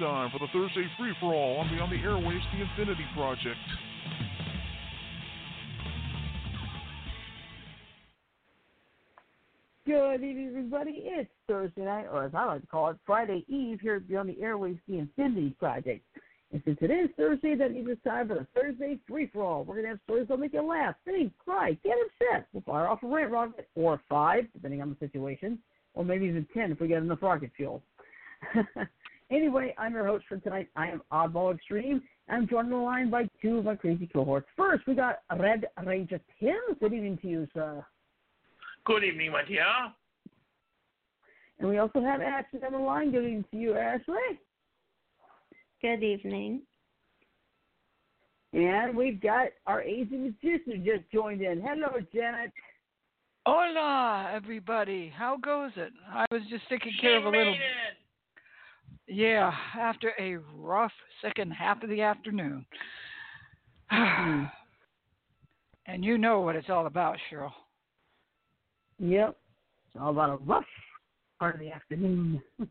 Time for the Thursday free for all on Beyond the Airwaves, The Infinity Project. Good evening, everybody. It's Thursday night, or as I like to call it, Friday Eve here at Beyond the Airwaves, The Infinity Project. And since it is Thursday, that means it's time for the Thursday free for all. We're going to have stories that'll make you laugh, think, cry, get upset. We'll fire off a rant rocket, or five, depending on the situation, or maybe even ten if we get enough rocket fuel. anyway, I'm your host for tonight. I am Oddball Extreme. I'm joined on the line by two of my crazy cohorts. First, we got Red Ranger Tim. Good evening to you, sir. Good evening, my dear. And we also have Ashley on the line. Good evening to you, Ashley. Good evening. And we've got our AZ Magician who just joined in. Hello, Janet. Hola, everybody. How goes it? I was just taking care of a little. Yeah, after a rough second half of the afternoon. Hmm. and you know what it's all about, Cheryl. Yep. It's all about a rough part of the afternoon.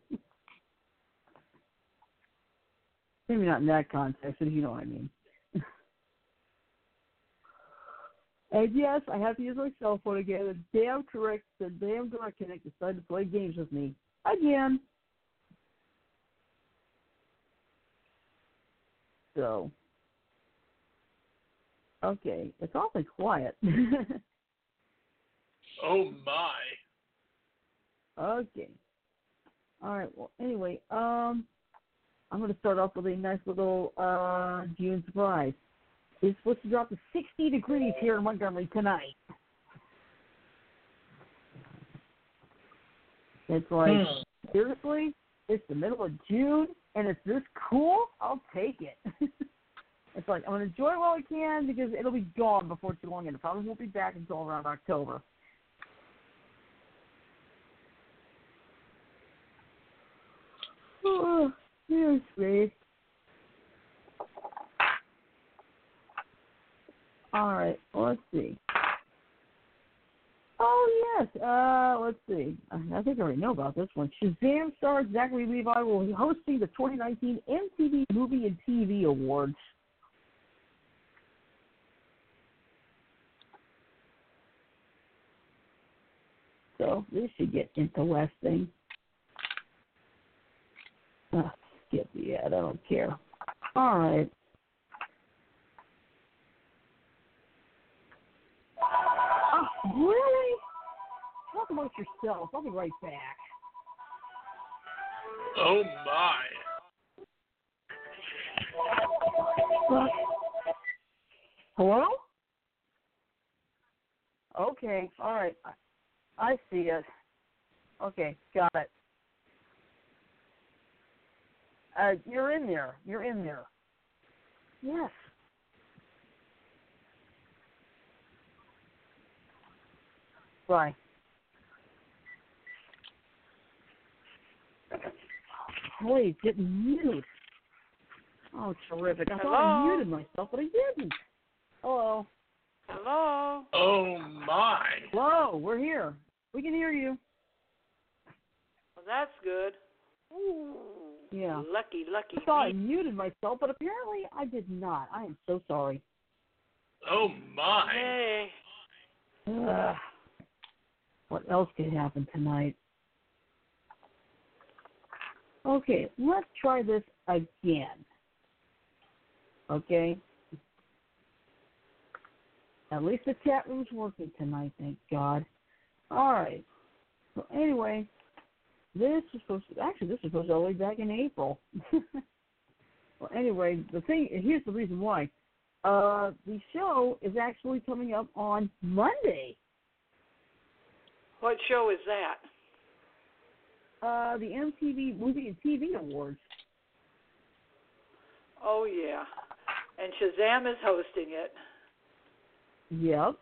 Maybe not in that context, but you know what I mean. and yes, I have to use my cell phone again. The damn correct, the damn direct connect decided to play games with me again. So, okay, it's awfully quiet. Oh my. Okay. All right. Well, anyway, um, I'm going to start off with a nice little uh June surprise. It's supposed to drop to 60 degrees here in Montgomery tonight. It's like Hmm. seriously, it's the middle of June and it's this cool. I'll take it. it's like I'm to enjoy it while I can because it'll be gone before too long, and it probably won't be back until around October. Oh, yes, babe. All right, let's see. Oh yes, uh, let's see. I think I already know about this one. Shazam star Zachary Levi will be hosting the 2019 MTV Movie and TV Awards. So this should get interesting. Ah, skip the ad. I don't care. All right. Oh, really? Talk about yourself. I'll be right back. Oh my. Hello? Okay. All right. I- I see it. Okay. Got it. Uh, you're in there. You're in there. Yes. Bye. Wait, didn't mute. Oh, terrific. I thought I muted myself, but I didn't. Hello. Hello? Oh my. Hello, we're here. We can hear you. Well, that's good. Ooh. Yeah. Lucky, lucky I thought I muted myself, but apparently I did not. I am so sorry. Oh my. Hey. Ugh. What else could happen tonight? Okay, let's try this again. Okay? At least the chat room's working tonight, thank God. All right. So anyway, this is supposed to actually this was supposed to go way back in April. well, anyway, the thing here's the reason why. Uh, the show is actually coming up on Monday. What show is that? Uh, the MTV Movie and TV Awards. Oh, yeah. And Shazam is hosting it. Yep.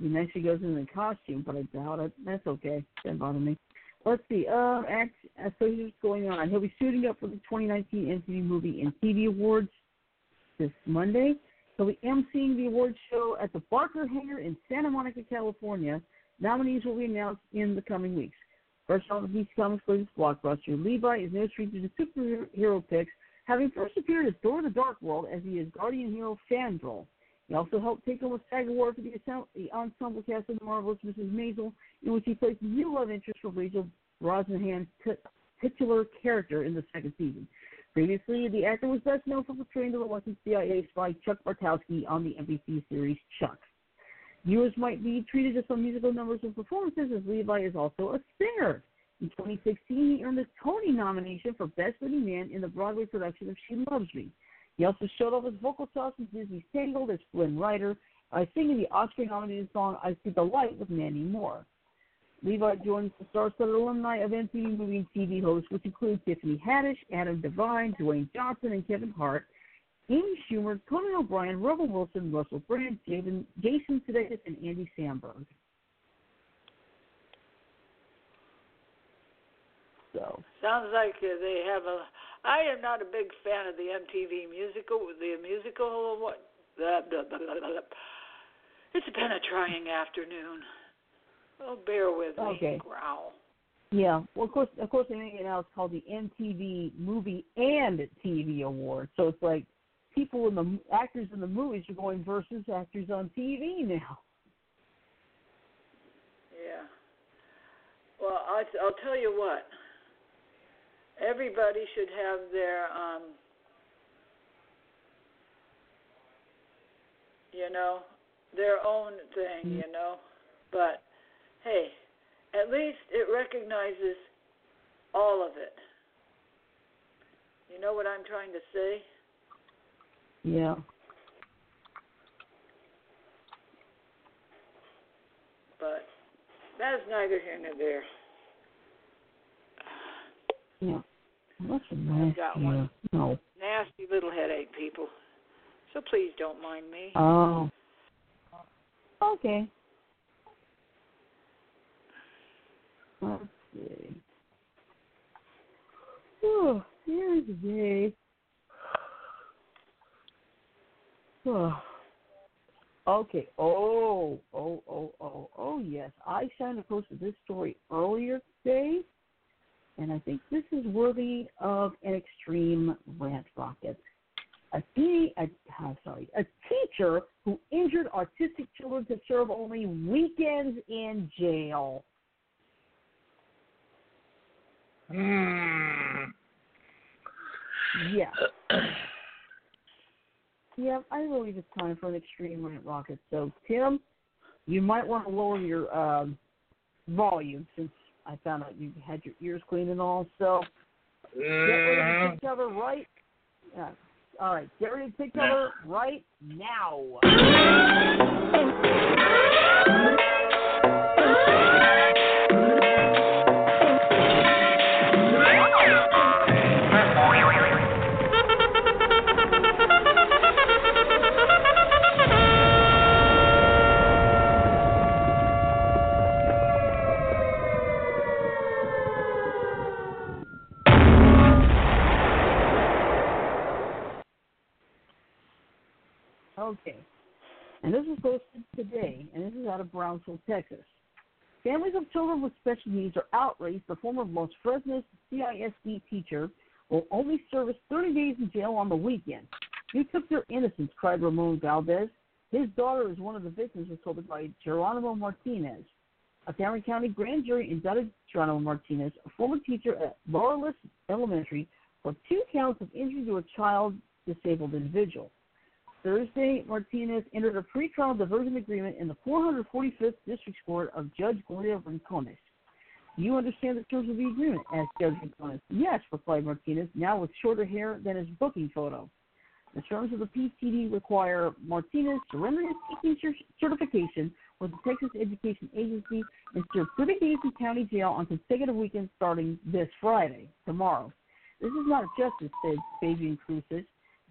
And then she goes in the costume, but I doubt it. That's okay. Doesn't bother me. Let's see. Uh, act, uh, so here's what's going on. He'll be suiting up for the 2019 MTV Movie and TV Awards this Monday. He'll be emceeing the awards show at the Barker Hangar in Santa Monica, California. Nominees will be announced in the coming weeks. First off the DC Comics latest blockbuster, Levi is no stranger to superhero picks, having first appeared as Thor the Dark World as he is Guardian Hero Fandral. He also helped take home a SAG award for the, the ensemble cast of the Marvelous Mrs. Maisel, in which he plays the new love interest for Rachel Brosnahan's t- titular character in the second season. Previously, the actor was best known for portraying the reluctant CIA spy Chuck Bartowski on the NBC series Chuck. Viewers might be treated to some musical numbers and performances, as Levi is also a singer. In 2016, he earned a Tony nomination for Best Leading Man in the Broadway production of She Loves Me. He also showed off his vocal chops in Disney's Tangled as Flynn Rider by singing the Oscar-nominated song "I See the Light" with Mandy Moore. Levi joins the star-studded alumni of MTV movie and TV hosts, which include Tiffany Haddish, Adam Devine, Dwayne Johnson, and Kevin Hart, Amy Schumer, Conan O'Brien, Rebel Wilson, Russell Brand, Jason, Jason Sudeikis, and Andy Samberg. So Sounds like uh, they have a. I am not a big fan of the MTV musical. The musical, what? Blah, blah, blah, blah, blah. It's been a trying afternoon. Oh, bear with me. Okay. Growl. yeah, well, of course, of course, they make it now. It's called the MTV Movie and TV Award. So it's like people in the actors in the movies are going versus actors on TV now. Yeah. Well, I, I'll tell you what. Everybody should have their, um, you know, their own thing, you know. But hey, at least it recognizes all of it. You know what I'm trying to say? Yeah. But that's neither here nor there. Yeah. That's a nice got one. yeah. No. Nasty little headache, people. So please don't mind me. Oh. Okay. Let's see. Oh, here's the day. Oh. Okay. Oh, oh, oh, oh, oh, yes. I signed posted this story earlier today, and I think this is worthy of an extreme rant rocket. A teen, a, uh, sorry, a teacher who injured autistic children to serve only weekends in jail. Hmm. Yeah. Yeah, I believe it's time for an extreme rant rocket. So, Tim, you might want to lower your um, volume since I found out you had your ears cleaned and all. So, get ready to take cover right. Yeah. All right, get ready to take cover right now. Okay. And this was posted today, and this is out of Brownsville, Texas. Families of children with special needs are outraged the former Los Fresnos CISD teacher will only service 30 days in jail on the weekend. You took their innocence, cried Ramon Valdez. His daughter is one of the victims, was told by Geronimo Martinez. A Cameron County grand jury indicted Geronimo Martinez, a former teacher at Laurelus Elementary, for two counts of injury to a child disabled individual. Thursday, Martinez entered a pretrial diversion agreement in the 445th District Court of Judge Gloria Rincones. You understand the terms of the agreement? asked Judge Rincones. Yes, replied Martinez, now with shorter hair than his booking photo. The terms of the PTD require Martinez surrender his teaching certification with the Texas Education Agency and serve 30 days in county jail on consecutive weekends starting this Friday, tomorrow. This is not justice, said Fabian Cruces.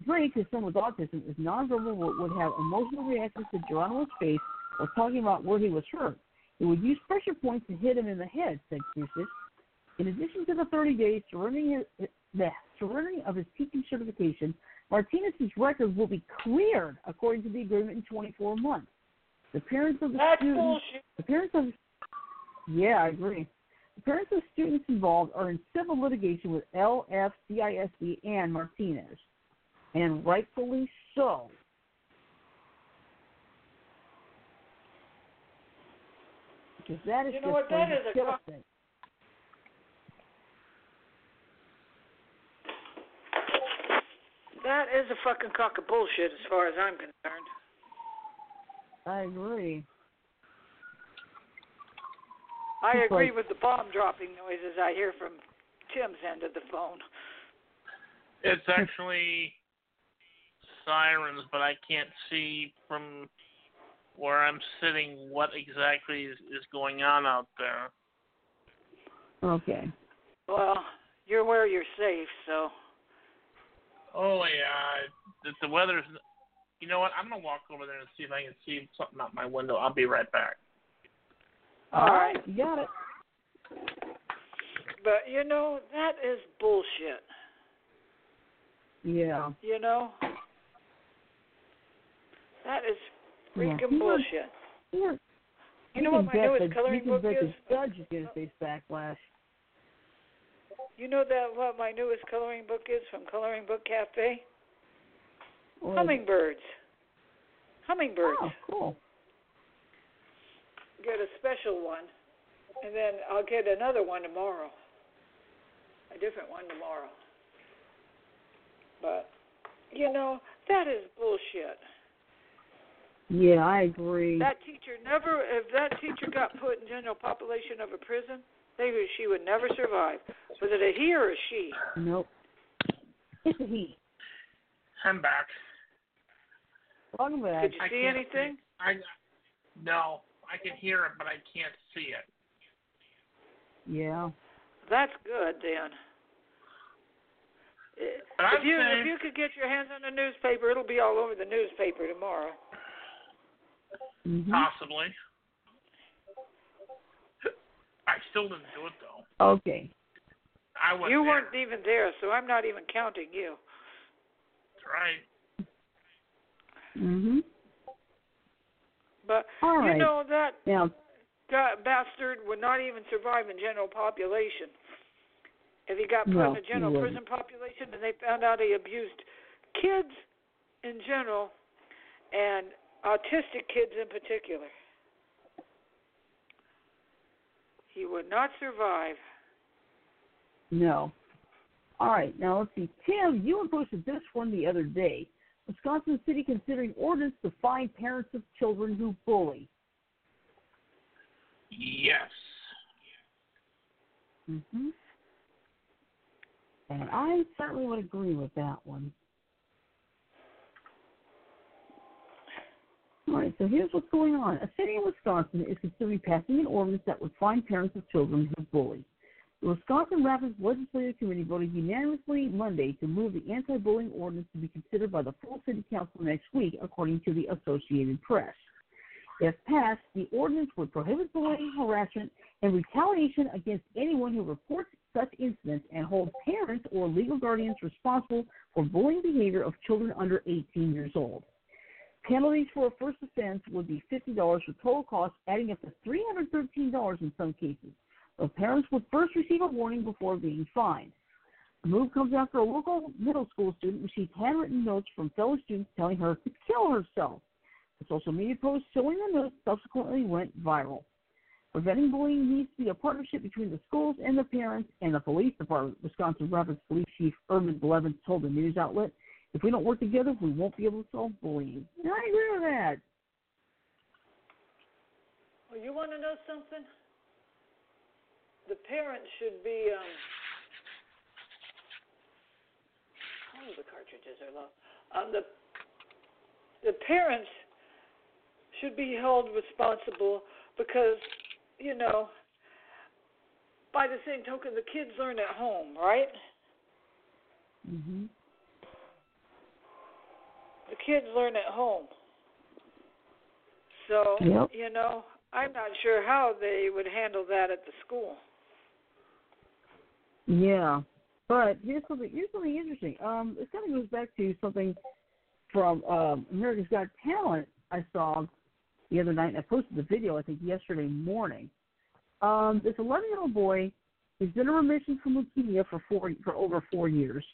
Drake, his son with autism, is nonverbal would have emotional reactions to Geronimo's face while talking about where he was hurt. He would use pressure points to hit him in the head, said Cruces. In addition to the 30 days surrendering, his, the surrendering of his teaching certification, Martinez's record will be cleared according to the agreement in 24 months. The parents of the That's student, bullshit. the parents of, yeah, I agree. The parents of students involved are in civil litigation with LFCISD and Martinez, and rightfully so. Because that is You know just what, that plain is a disgusting. That is a fucking cock of bullshit as far as I'm concerned. I agree. I agree with the bomb dropping noises I hear from Tim's end of the phone. It's actually sirens, but I can't see from where I'm sitting what exactly is, is going on out there. Okay. Well, you're where you're safe, so Oh yeah, the, the weather's. You know what? I'm gonna walk over there and see if I can see something out my window. I'll be right back. all right. You got it. But you know, that is bullshit. Yeah. You know? Is Yeah. freaking know- bullshit. Yeah. You know what my newest coloring book is? judge is going to face backlash. You know that what my newest coloring book is from Coloring Book Cafe? Or- Hummingbirds. Hummingbirds. Oh, cool. Get a special one, and then I'll get another one tomorrow. A different one tomorrow. But you know that is bullshit. Yeah, I agree. That teacher never. If that teacher got put in general population of a prison, they would- she would never survive. Was it a he or a she? Nope. It's a he. I'm back. Welcome back. Could you I see can't anything? I no, I can hear it, but I can't see it. Yeah. That's good then. But I'm If you saying, if you could get your hands on the newspaper, it'll be all over the newspaper tomorrow. Hmm possibly. I still didn't do it though. Okay. I wasn't You there. weren't even there, so I'm not even counting you. That's right. Mhm. But All you right. know that Now, God, bastard would not even survive in general population. If he got put No, in a he general prison population and they found out he abused kids in general and autistic kids in particular, he would not survive. no. All right. Now let's see. Tim, you had posted this one the other day. Wisconsin City considering ordinance to fine parents of children who bully. Yes. hmm And I certainly would agree with that one. All right, so here's what's going on. A city in Wisconsin is considering passing an ordinance that would fine parents of children who bully. The Wisconsin Rapids Legislative Committee voted unanimously Monday to move the anti-bullying ordinance to be considered by the full city council next week, according to the Associated Press. If passed, the ordinance would prohibit bullying, harassment, and retaliation against anyone who reports such incidents and hold parents or legal guardians responsible for bullying behavior of children under 18 years old. Penalties for a first offense would be $50 for total costs, adding up to $313 in some cases. The parents would first receive a warning before being fined. The move comes after a local middle school student received handwritten notes from fellow students telling her to kill herself. The social media post showing the notes subsequently went viral. Preventing bullying needs to be a partnership between the schools and the parents and the police department. Wisconsin Rapids Police Chief Ermin Blevins told the news outlet, if we don't work together, we won't be able to solve bullying. And I agree with that. Well, you want to know something? The parents should be. Um, oh, the cartridges are low. Um, the the parents should be held responsible because, you know, by the same token, the kids learn at home, right? hmm The kids learn at home. So, Yep. you know, I'm not sure how they would handle that at the school. Yeah, but here's something. Here's something interesting. Um, this kind of goes back to something from um, America's Got Talent. I saw the other night, and I posted the video. I think yesterday morning. um, this 11 year old boy he's been in remission from leukemia for four for over four years,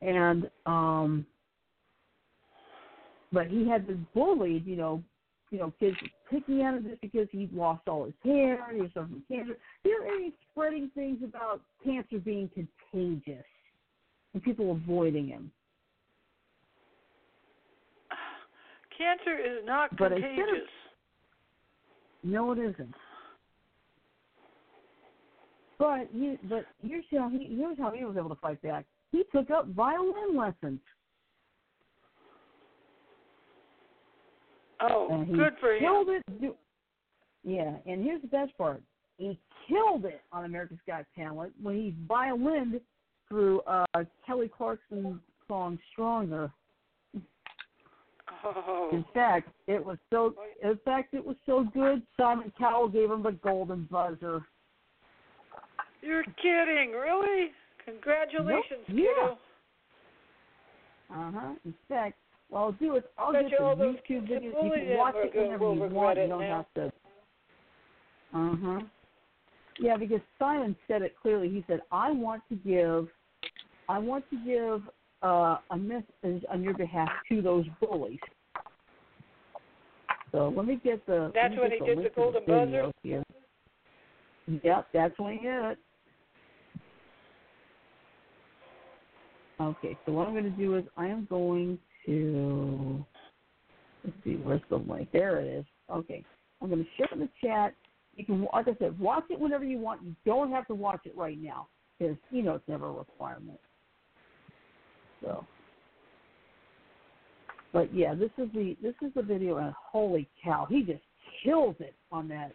and um, but he had been bullied, you know, you know, kids picking at him just because he lost all his hair, he was suffering from cancer. You know, and he's spreading things about cancer being contagious and people avoiding him. Cancer is not But instead of- contagious. No, it isn't. But he, but here's how he here's how he was able to fight back. He took up violin lessons. Oh, and he good for him. it. Do, yeah, and here's the best part: he killed it on America's Got Talent when he violined through uh, Kelly Clarkson's song "Stronger." Oh, In fact, it was so. In fact, it was so good. Simon Cowell gave him the golden buzzer. you're kidding, really? Congratulations, Nope. Yeah. Uh huh. In fact, well, I'll do it. I'll get the YouTube videos. You can watch it whenever you want. You don't now. have to. Uh huh. Yeah, because Simon said it clearly. He said, "I want to give, I want to give uh, a message on your behalf to those bullies." So let me get the. That's when he did the to golden buzzer? Here. Yep, that's when he did it. Okay, so what I'm going to do is I am going to let's see, where's the link? There it is. Okay, I'm going to share in the chat. You can, like I said, watch it whenever you want. You don't have to watch it right now because you know it's never a requirement. So, but yeah, this is the this is the video, and holy cow, he just kills it on that.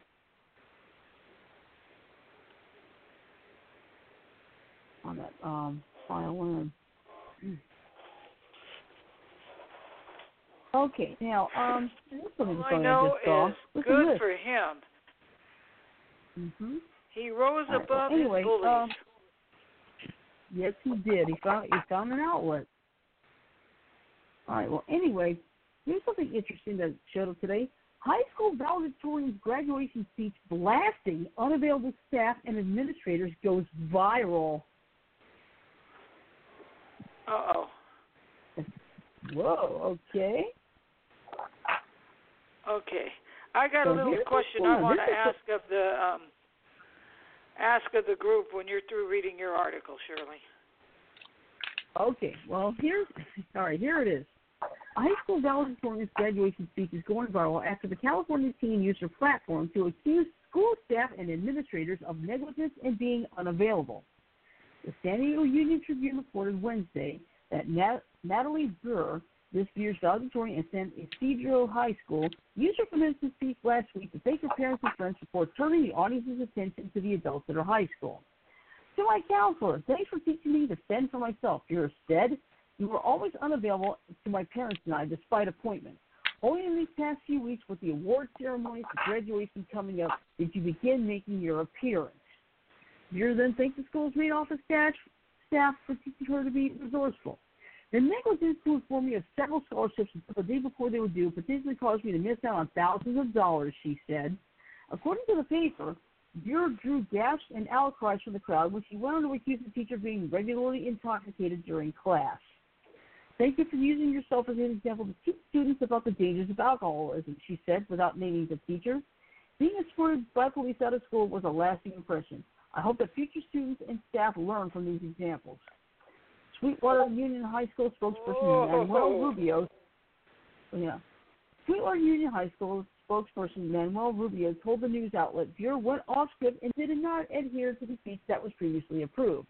On that um, violin. Okay, now um, this is something All I know is Listen good for him. this. hmm He rose right, above well, anyway, his bullies. um, Yes, he did. He found he found an outlet. All right. Well, anyway, here's something interesting that showed up today. High school valedictorian's graduation speech blasting unavailable staff and administrators goes viral. Uh oh. Whoa. Okay. Okay. I got So a little question I want to ask of the um ask of the group when you're through reading your article, Shirley. Okay. Well, here's all right. Here it is. A high school valedictorian's graduation speech is going viral after the California teen used her platform to accuse school staff and administrators of negligence and being unavailable. The San Diego Union Tribune reported Wednesday that Nat- Natalie Burr, this year's valedictorian at San Ysidro High School, used her commencement speech last week to thank her parents and friends before turning the audience's attention to the adults at her high school. To my counselor, thanks for teaching me to fend for myself. You're said you were always unavailable to my parents and I despite appointments. Only in these past few weeks with the award ceremonies and graduation coming up did you begin making your appearance. You then thanked the school's main office staff for teaching her to be resourceful. The negligence to inform me of several scholarships the day before they were due potentially caused me to miss out on thousands of dollars, she said. According to the paper, Bureau drew gasps and outcries from the crowd when she went on to accuse the teacher of being regularly intoxicated during class. Thank you for using yourself as an example to teach students about the dangers of alcoholism, she said without naming the teacher. Being escorted by police out of school was a lasting impression. I hope that future students and staff learn from these examples. Sweetwater Union High School spokesperson oh. Manuel Rubio, yeah, Sweetwater Union High School spokesperson Manuel Rubio told the news outlet Bureau went off script and did not adhere to the speech that was previously approved.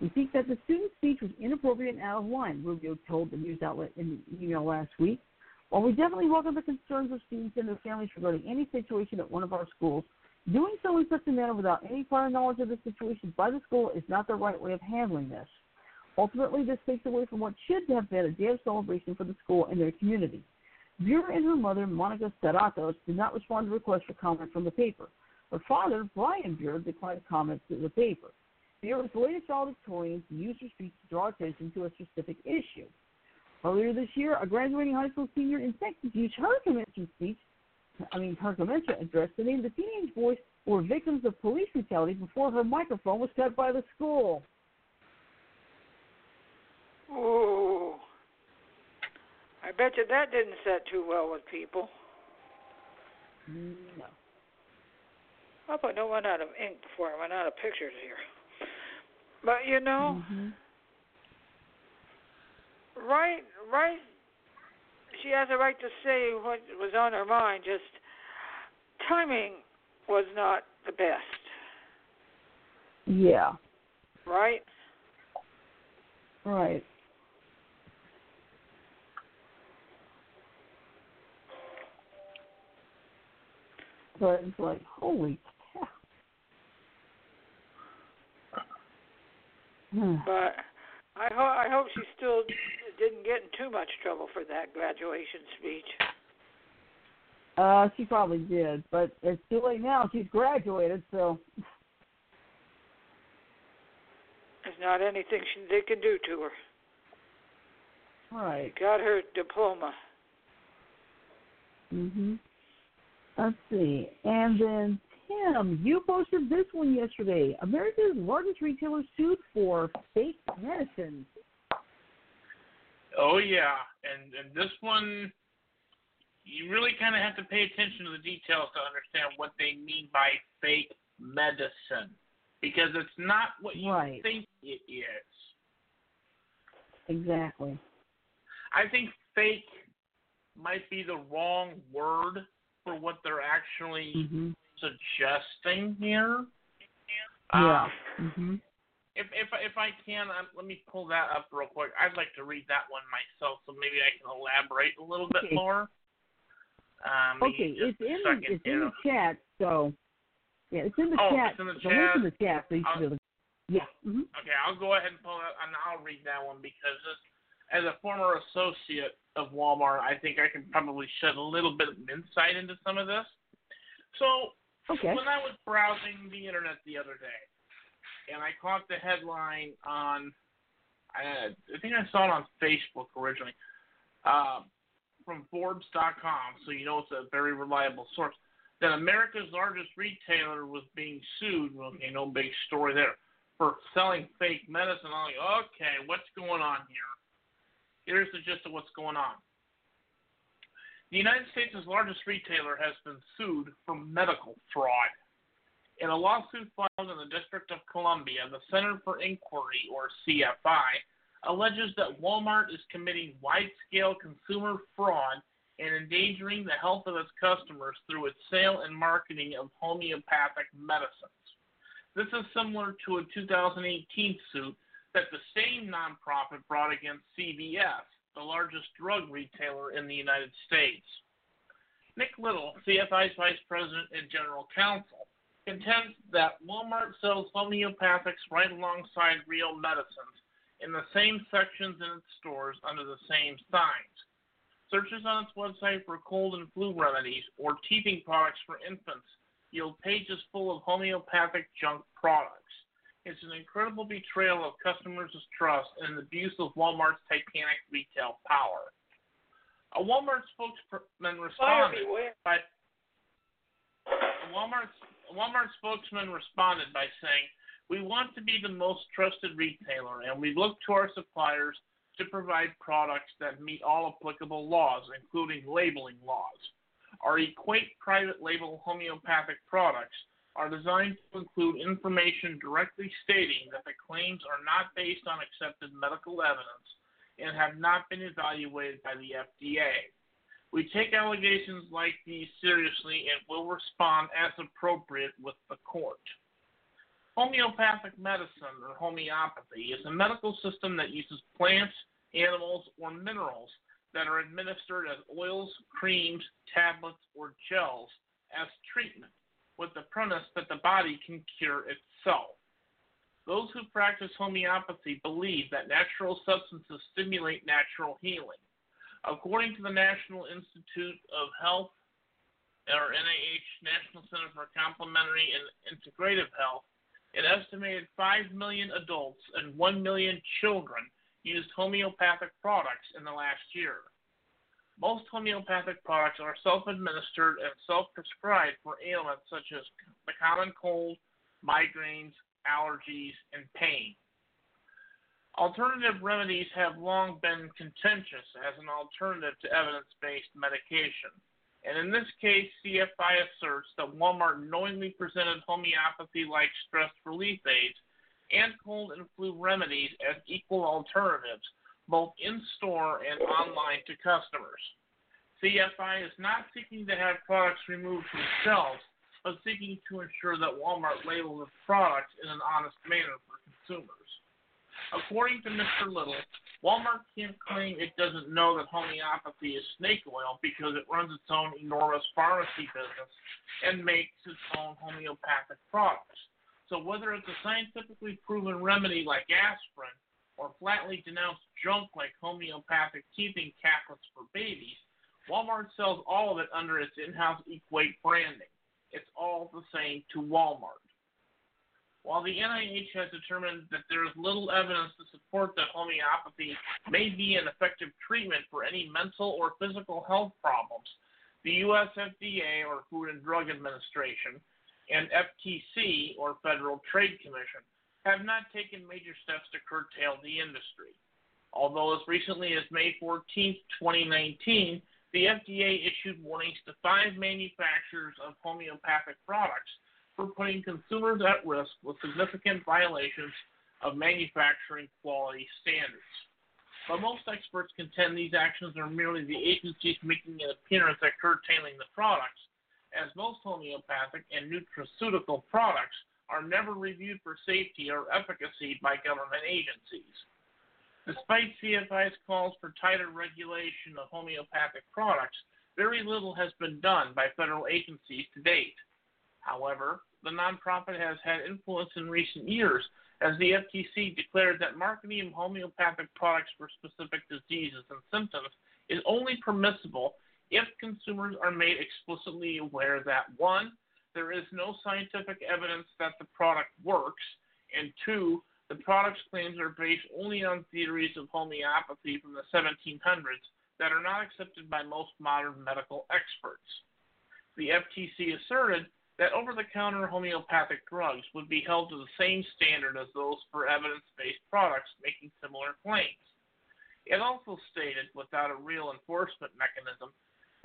We think that the student's speech was inappropriate and out of line, Rubio told the news outlet in the email last week. While we definitely welcome the concerns of students and their families regarding any situation at one of our schools, doing so in such a manner without any prior knowledge of the situation by the school is not the right way of handling this. Ultimately, this takes away from what should have been a day of celebration for the school and their community. Bureau and her mother, Monica Seratos, did not respond to requests for comment from the paper. Her father, Brian Bureau, declined comments to the paper. Bureau's latest valedictorian used her speech to draw attention to a specific issue. Earlier this year, a graduating high school senior in Texas used her commencement speech I mean, her dementia address to name the teenage boys who were victims of police brutality before her microphone was cut by the school. Ooh. I bet you that didn't set too well with people. No. I'll put don't out of ink before I run out of pictures here. But you know, hmm right, right. She has a right to say what was on her mind. Just timing was not the best, Yeah. right? Right. But it's like, holy cow. Hmm. But I hope I hope she still didn't get in too much trouble for that graduation speech. Uh, she probably did, but it's too late now. She's graduated, so There's not anything she, they can do to her. right. Got her diploma. Mhm. Let's see, and then Tim, you posted this one yesterday. America's largest retailer sued for fake medicines. Oh yeah, and and this one, you really kind of have to pay attention to the details to understand what they mean by fake medicine, because it's not what you Right. think it is. Exactly. I think fake might be the wrong word for what they're actually Mhm. suggesting here. Yeah. Um, Mhm. if if if I can, um, let me pull that up real quick. I'd like to read that one myself, so maybe I can elaborate a little bit Okay. more. Um, Okay, it's in second it's in the chat, so yeah, it's in the Oh, chat. it's in the link in the chat. chat, so you should be able to. Yeah. hmm Okay, I'll go ahead and pull it, and I'll read that one because this, as a former associate of Walmart, I think I can probably shed a little bit of insight into some of this. So, Okay. when I was browsing the internet the other day, and I caught the headline on, I, I think I saw it on Facebook originally, uh, from Forbes.com, so you know it's a very reliable source, that America's largest retailer was being sued. Okay, no big story there for selling fake medicine. I'm like, okay, what's going on here? Here's the gist of what's going on. The United States' largest retailer has been sued for medical fraud. In a lawsuit filed in the District of Columbia, the Center for Inquiry, or CFI, alleges that Walmart is committing wide scale consumer fraud and endangering the health of its customers through its sale and marketing of homeopathic medicines. This is similar to a 2018 suit that the same nonprofit brought against CVS, the largest drug retailer in the United States. Nick Little, CFI's Vice President and General Counsel, contends that Walmart sells homeopathics right alongside real medicines in the same sections in its stores under the same signs. Searches on its website for cold and flu remedies or teething products for infants yield pages full of homeopathic junk products. It's an incredible betrayal of customers' trust and an abuse of Walmart's titanic retail power. A Walmart spokesman responded by a Walmart a Walmart spokesman responded by saying, "We want to be the most trusted retailer, and we look to our suppliers to provide products that meet all applicable laws, including labeling laws. Our Equate private label homeopathic products are designed to include information directly stating that the claims are not based on accepted medical evidence and have not been evaluated by the FDA. We take allegations like these seriously and will respond as appropriate with the court. Homeopathic medicine, or homeopathy, is a medical system that uses plants, animals, or minerals that are administered as oils, creams, tablets, or gels as treatment, with the premise that the body can cure itself. Those who practice homeopathy believe that natural substances stimulate natural healing. According to the National Institute of Health, or NIH, National Center for Complementary and Integrative Health, an estimated 5 million adults and 1 million children used homeopathic products in the last year. Most homeopathic products are self administered and self prescribed for ailments such as the common cold, migraines, allergies, and pain. Alternative remedies have long been contentious as an alternative to evidence based medication. And in this case, CFI asserts that Walmart knowingly presented homeopathy like stress relief aids and cold and flu remedies as equal alternatives, both in store and online to customers. CFI is not seeking to have products removed from shelves, but seeking to ensure that Walmart labels its products in an honest manner for consumers. According to Mr. Little, Walmart can't claim it doesn't know that homeopathy is snake oil because it runs its own enormous pharmacy business and makes its own homeopathic products. So whether it's a scientifically proven remedy like aspirin or flatly denounce junk like homeopathic teething tablets for babies, Walmart sells all of it under its in-house Equate branding. It's all the same to Walmart. While the NIH has determined that there is little evidence to support that homeopathy may be an effective treatment for any mental or physical health problems, the U.S. FDA, or Food and Drug Administration, and FTC, or Federal Trade Commission, have not taken major steps to curtail the industry. Although as recently as May 14, 2019, the FDA issued warnings to five manufacturers of homeopathic products for putting consumers at risk with significant violations of manufacturing quality standards. But most experts contend these actions are merely the agencies making an appearance at curtailing the products, as most homeopathic and nutraceutical products are never reviewed for safety or efficacy by government agencies. Despite CFI's calls for tighter regulation of homeopathic products, very little has been done by federal agencies to date. However, the nonprofit has had influence in recent years as the FTC declared that marketing of homeopathic products for specific diseases and symptoms is only permissible if consumers are made explicitly aware that one, there is no scientific evidence that the product works, and two, the product's claims are based only on theories of homeopathy from the 1700s that are not accepted by most modern medical experts. The FTC asserted that over the counter homeopathic drugs would be held to the same standard as those for evidence based products making similar claims. It also stated, without a real enforcement mechanism,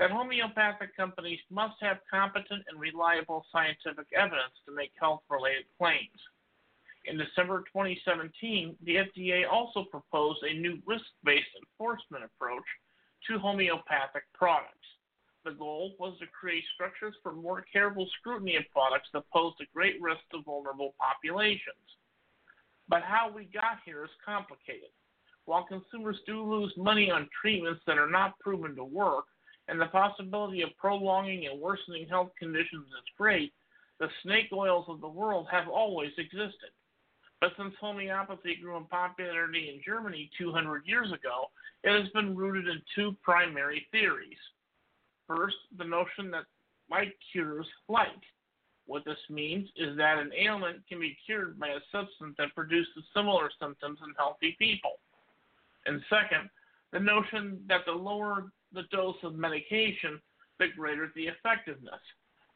that homeopathic companies must have competent and reliable scientific evidence to make health related claims. In December 2017, the FDA also proposed a new risk based enforcement approach to homeopathic products. The goal was to create structures for more careful scrutiny of products that pose a great risk to vulnerable populations. But how we got here is complicated. While consumers do lose money on treatments that are not proven to work, and the possibility of prolonging and worsening health conditions is great, the snake oils of the world have always existed. But since homeopathy grew in popularity in Germany 200 years ago, it has been rooted in two primary theories. First, the notion that like cures like. What this means is that an ailment can be cured by a substance that produces similar symptoms in healthy people. And second, the notion that the lower the dose of medication, the greater the effectiveness.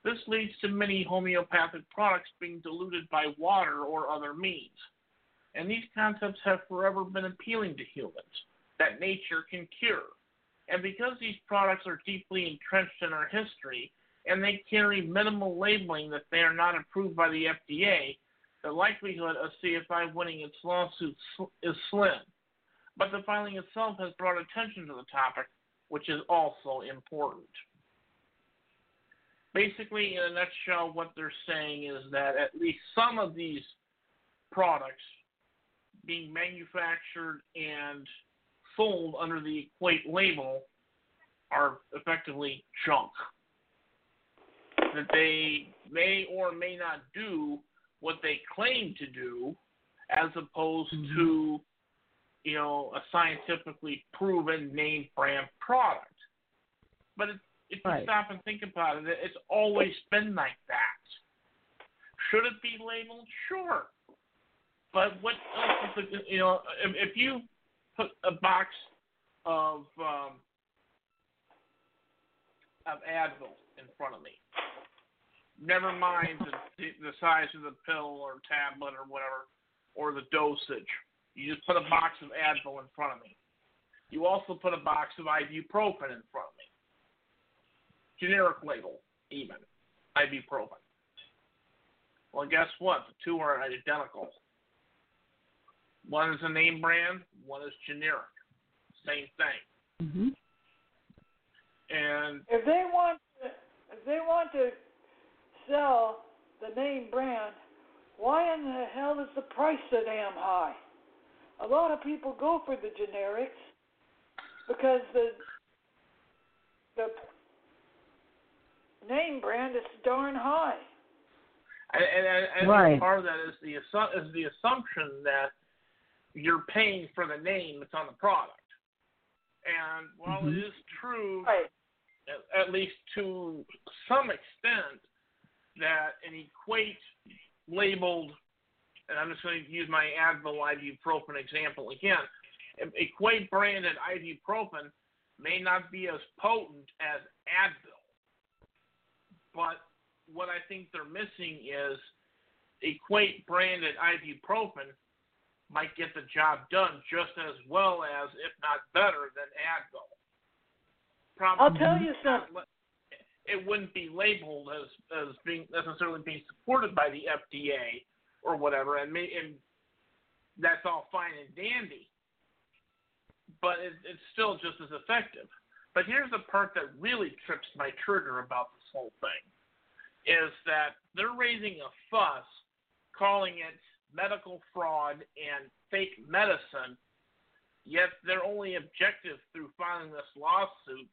This leads to many homeopathic products being diluted by water or other means. And these concepts have forever been appealing to humans that nature can cure. And because these products are deeply entrenched in our history and they carry minimal labeling that they are not approved by the FDA, the likelihood of CFI winning its lawsuit is slim. But the filing itself has brought attention to the topic, which is also important. Basically, in a nutshell, what they're saying is that at least some of these products being manufactured and sold under the Equate label are effectively junk. That they may or may not do what they claim to do, as opposed mm-hmm. to, you know, a scientifically proven name brand product. But it, if you stop and think about it, it's always been like that. Should it be labeled? Sure. But what else is it, you know, if, if you put a box of um, of Advil in front of me. Never mind the, the size of the pill or tablet or whatever, or the dosage. You just put a box of Advil in front of me. You also put a box of ibuprofen in front of me. Generic label, even. Ibuprofen. Well, guess what? The two are identical. One is a name brand, one is generic. Same thing. hmm And If they want, to, if they want to sell the name brand, why in the hell is the price so damn high? A lot of people go for the generics because the the name brand is darn high. and, and, and Right. part of that is the is the assumption that you're paying for the name that's on the product. And while Mhm. it is true Right. at, at least to some extent, that an equate labeled, and I'm just going to use my Advil ibuprofen example again. Equate branded ibuprofen may not be as potent as Advil, but what I think they're missing is equate branded ibuprofen might get the job done just as well as, if not better, than Advil. Probably I'll tell you something. it wouldn't be labeled as as being necessarily being supported by the FDA or whatever, and may, and that's all fine and dandy. But it, it's still just as effective. But here's the part that really trips my trigger about this whole thing, is that they're raising a fuss, calling it medical fraud and fake medicine, yet their only objective through filing this lawsuit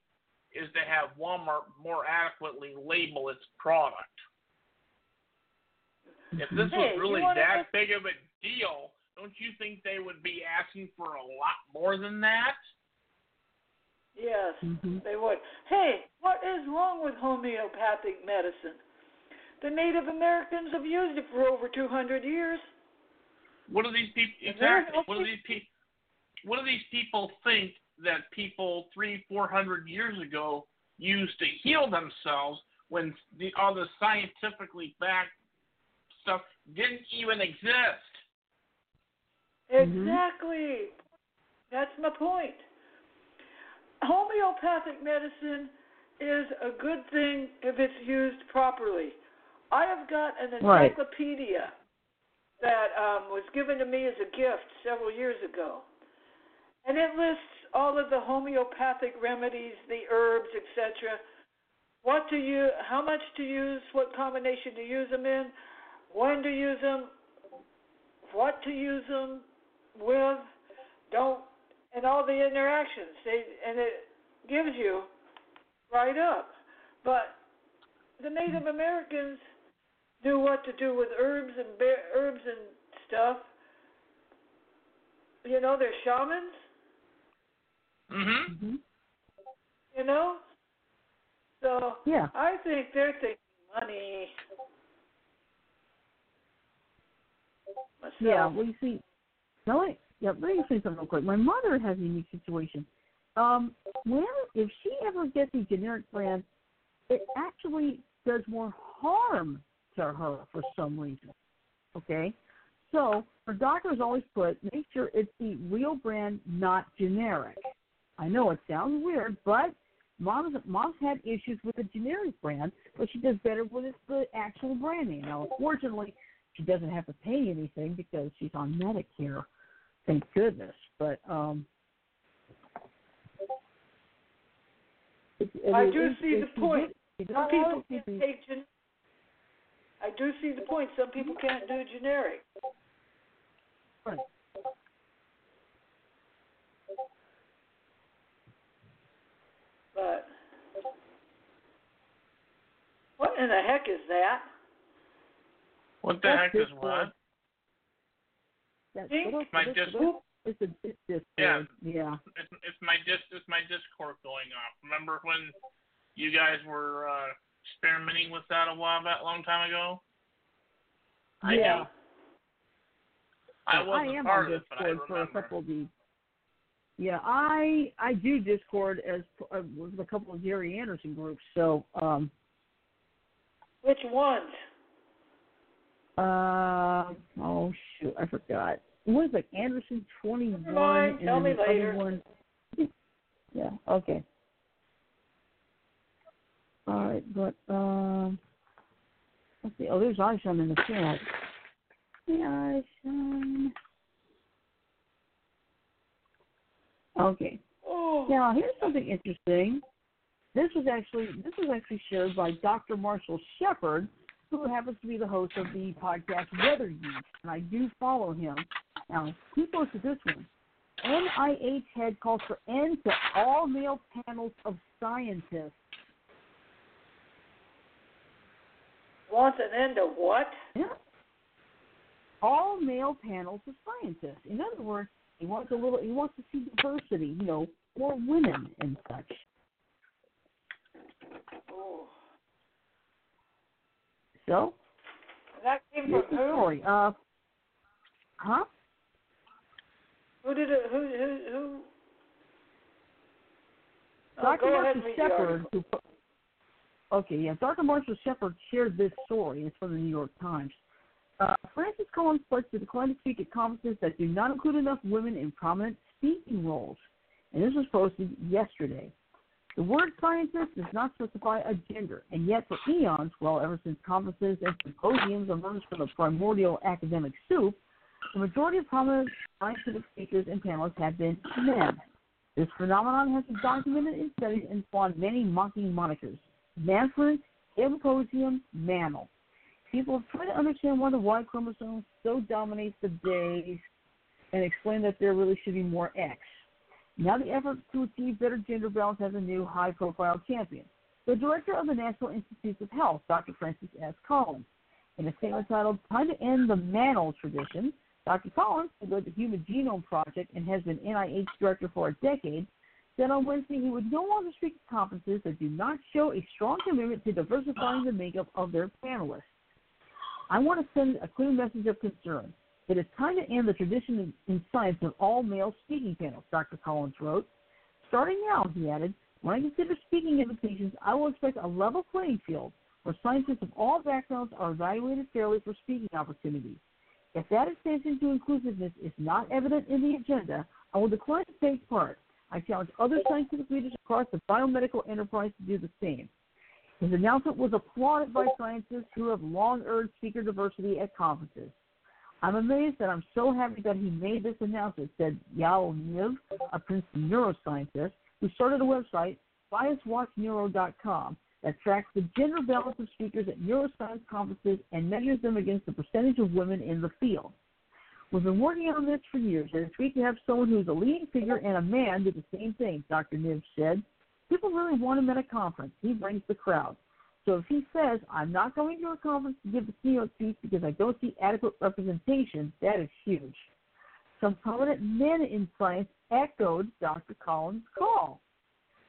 is to have Walmart more adequately label its product. If this Hey, was really wanna that know- big of a deal, don't you think they would be asking for a lot more than that? Yes, hmm they would. Hey, what is wrong with homeopathic medicine? The Native Americans have used it for over 200 years. What do these people exactly? What do these people? What do these people think that people three, four hundred years ago used to heal themselves when the all the scientifically backed stuff didn't even exist? Mhm. Exactly. That's my point. Homeopathic medicine is a good thing if it's used properly. I have got an Right. encyclopedia that um, was given to me as a gift several years ago, and it lists all of the homeopathic remedies, the herbs, etc. What to use, how much to use, what combination to use them in, when to use them, what to use them with, don't, and all the interactions. They and it gives you right up. But the Native Americans knew what to do with herbs and bear, herbs and stuff. You know, they're shamans. Mm-hmm. hmm You know, so Yeah. I think they're thinking money. Yeah, well, you see, no, wait, yeah, let me say something real quick. My mother has a unique situation. Um, whenever, if she ever gets a generic brand, it actually does more harm to her for some reason. Okay, so her doctors always put make sure it's the real brand, not generic. I know it sounds weird, but mom's mom's had issues with the generic brand, but she does better when it's the actual brand name. Now, unfortunately, she doesn't have to pay anything because she's on Medicare. Thank goodness. But um it- it I do it- see the point. did- she did Some people can't take gen- I do see the point. Some people can't do generic. Right. But what in the heck is that? What the heck is what? That's my else- dis- what- It's a it's this Yeah. yeah. It's, it's my dis it's my Discord going off. Remember when you guys were uh, experimenting with that a while back, a long time ago? I yeah. do. I wasn't am part on of it, but I Discord for a couple of these. Yeah, I I do Discord as uh, with a couple of Gary Anderson groups. So, um, Which ones? Uh, oh shoot, I forgot. What is it? Anderson twenty one. Tell me later. One, yeah. Okay. All right, but um, let's see. Oh, there's Aishan in the chat. Hey, Aishan. Okay. Oh, Now, here's something interesting. This was actually this was actually shared by Dr. Marshall Shepard, who happens to be the host of the podcast Weather Geek, and I do follow him. Now, he posted this one. NIH head calls for end to all male panels of scientists. wants an end to what? Yeah. All male panels of scientists. In other words, he wants a little. He wants to see diversity. You know, more women and such. Oh, So, that came from who? story. Uh, huh? Who did it? Who? Who? Who? Oh, Dr. go Marshall and read the Shepard, who, okay, yeah, Dr. Marshall Shepard shared this story. It's from the New York Times. Uh, Francis Collins pledged to decline to speak at conferences that do not include enough women in prominent speaking roles. And this was posted yesterday. The word scientist does not specify a gender, and yet for eons, well, ever since conferences and symposiums emerged from the primordial academic soup, the majority of prominent scientific speakers and panelists have been men. This phenomenon has been documented in studies and spawned many mocking monikers. Manfred, Symposium, Mammal. People tried to understand why the Y chromosome so dominates the days and explain that there really should be more X. Now the effort to achieve better gender balance has a new high-profile champion. The director of the National Institutes of Health, Dr. Francis S. Collins. In a statement titled Time to End the Manel Tradition, Dr. Collins, who led the Human Genome Project and has been NIH director for a decade, said on Wednesday he would no longer speak at conferences that do not show a strong commitment to diversifying the makeup of their panelists. I want to send a clear message of concern. It is time to end the tradition in, science of all male speaking panels, Dr. Collins wrote. Starting now, he added, when I consider speaking invitations, I will expect a level playing field where scientists of all backgrounds are evaluated fairly for speaking opportunities. If that extension to inclusiveness is not evident in the agenda, I will decline to take part. I challenge other scientific leaders across the biomedical enterprise to do the same. His announcement was applauded by scientists who have long urged speaker diversity at conferences. I'm amazed that I'm so happy that he made this announcement, said Yael Niv, a Princeton neuroscientist, who started a website, biaswatchneuro.com, that tracks the gender balance of speakers at neuroscience conferences and measures them against the percentage of women in the field. We've been working on this for years, and it's great to have someone who's a leading figure and a man do the same thing, Dr. Niv said. People really want him at a conference. He brings the crowd. So if he says, I'm not going to a conference to give the keynote speech because I don't see adequate representation, that is huge. Some prominent men in science echoed Dr. Collins' call.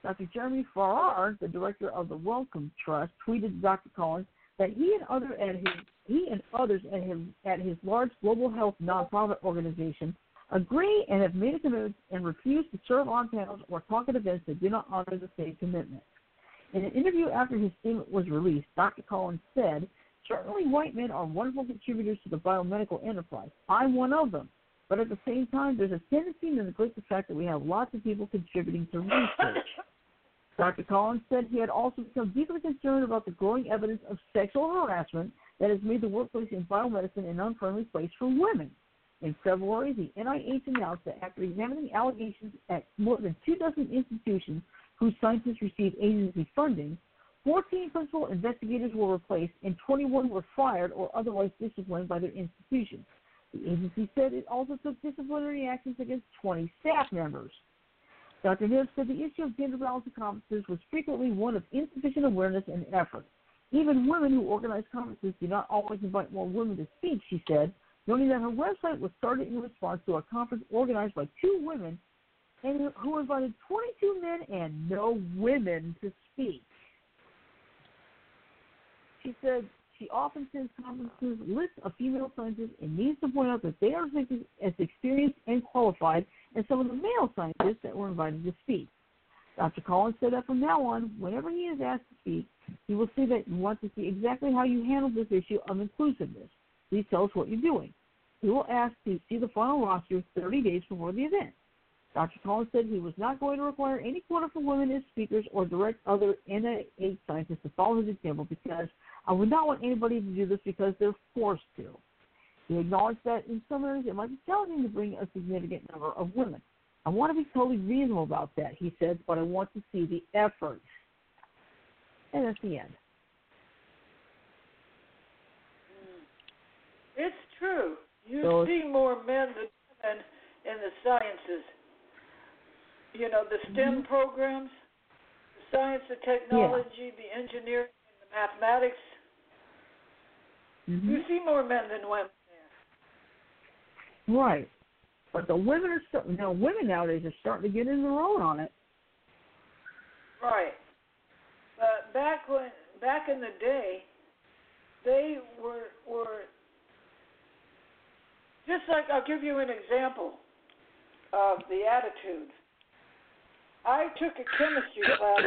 Dr. Jeremy Farrar, the director of the Wellcome Trust, tweeted Dr. Collins that he and other at his he and others at his at his large global health nonprofit organization agree and have made a commitment and refuse to serve on panels or talk at events that do not honor the same commitment. In an interview after his statement was released, Dr. Collins said, Certainly white men are wonderful contributors to the biomedical enterprise. I'm one of them. But at the same time, there's a tendency to neglect the fact that we have lots of people contributing to research. Dr. Collins said he had also become deeply concerned about the growing evidence of sexual harassment that has made the workplace in biomedicine an unfriendly place for women. In February, the NIH announced that after examining allegations at more than two dozen institutions whose scientists received agency funding, 14 principal investigators were replaced and 21 were fired or otherwise disciplined by their institutions. The agency said it also took disciplinary actions against 20 staff members. Dr. Niv said the issue of gender balance at conferences was frequently one of insufficient awareness and effort. Even women who organize conferences do not always invite more women to speak, she said, noting that her website was started in response to a conference organized by two women and who invited 22 men and no women to speak. She said she often sends conferences lists of female scientists and needs to point out that they are as experienced and qualified as some of the male scientists that were invited to speak. Dr. Collins said that from now on, whenever he is asked to speak, he will say that he wants to see exactly how you handle this issue of inclusiveness. Please tell us what you're doing. He will ask to see the final roster 30 days before the event. Dr. Collins said he was not going to require any quota for women as speakers or direct other NIH scientists to follow his example because I would not want anybody to do this because they're forced to. He acknowledged that in some areas it might be challenging to bring a significant number of women. I want to be totally reasonable about that, he said, but I want to see the effort. And that's the end. It's true. You So- see more men than women in the sciences. You know, the STEM programs, the science, the technology, the engineering, and the mathematics. Mm-hmm. You see more men than women there. Right. But the women are starting. You know, women nowadays are starting to get in their own on it. Right. But back when back in the day, they were were just like I'll give you an example of the attitude. I took a chemistry class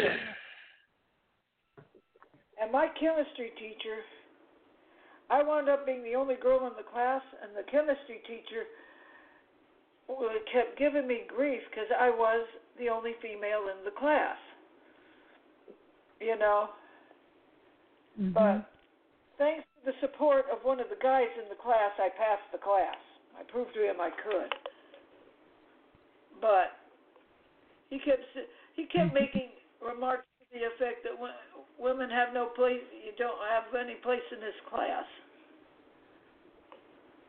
and my chemistry teacher I wound up being the only girl in the class and the chemistry teacher kept giving me grief because I was the only female in the class you know. Mm-hmm. But thanks to the support of one of the guys in the class, I passed the class. I proved to him I could. But he kept he kept making remarks to the effect that women have no place. You don't have any place in this class.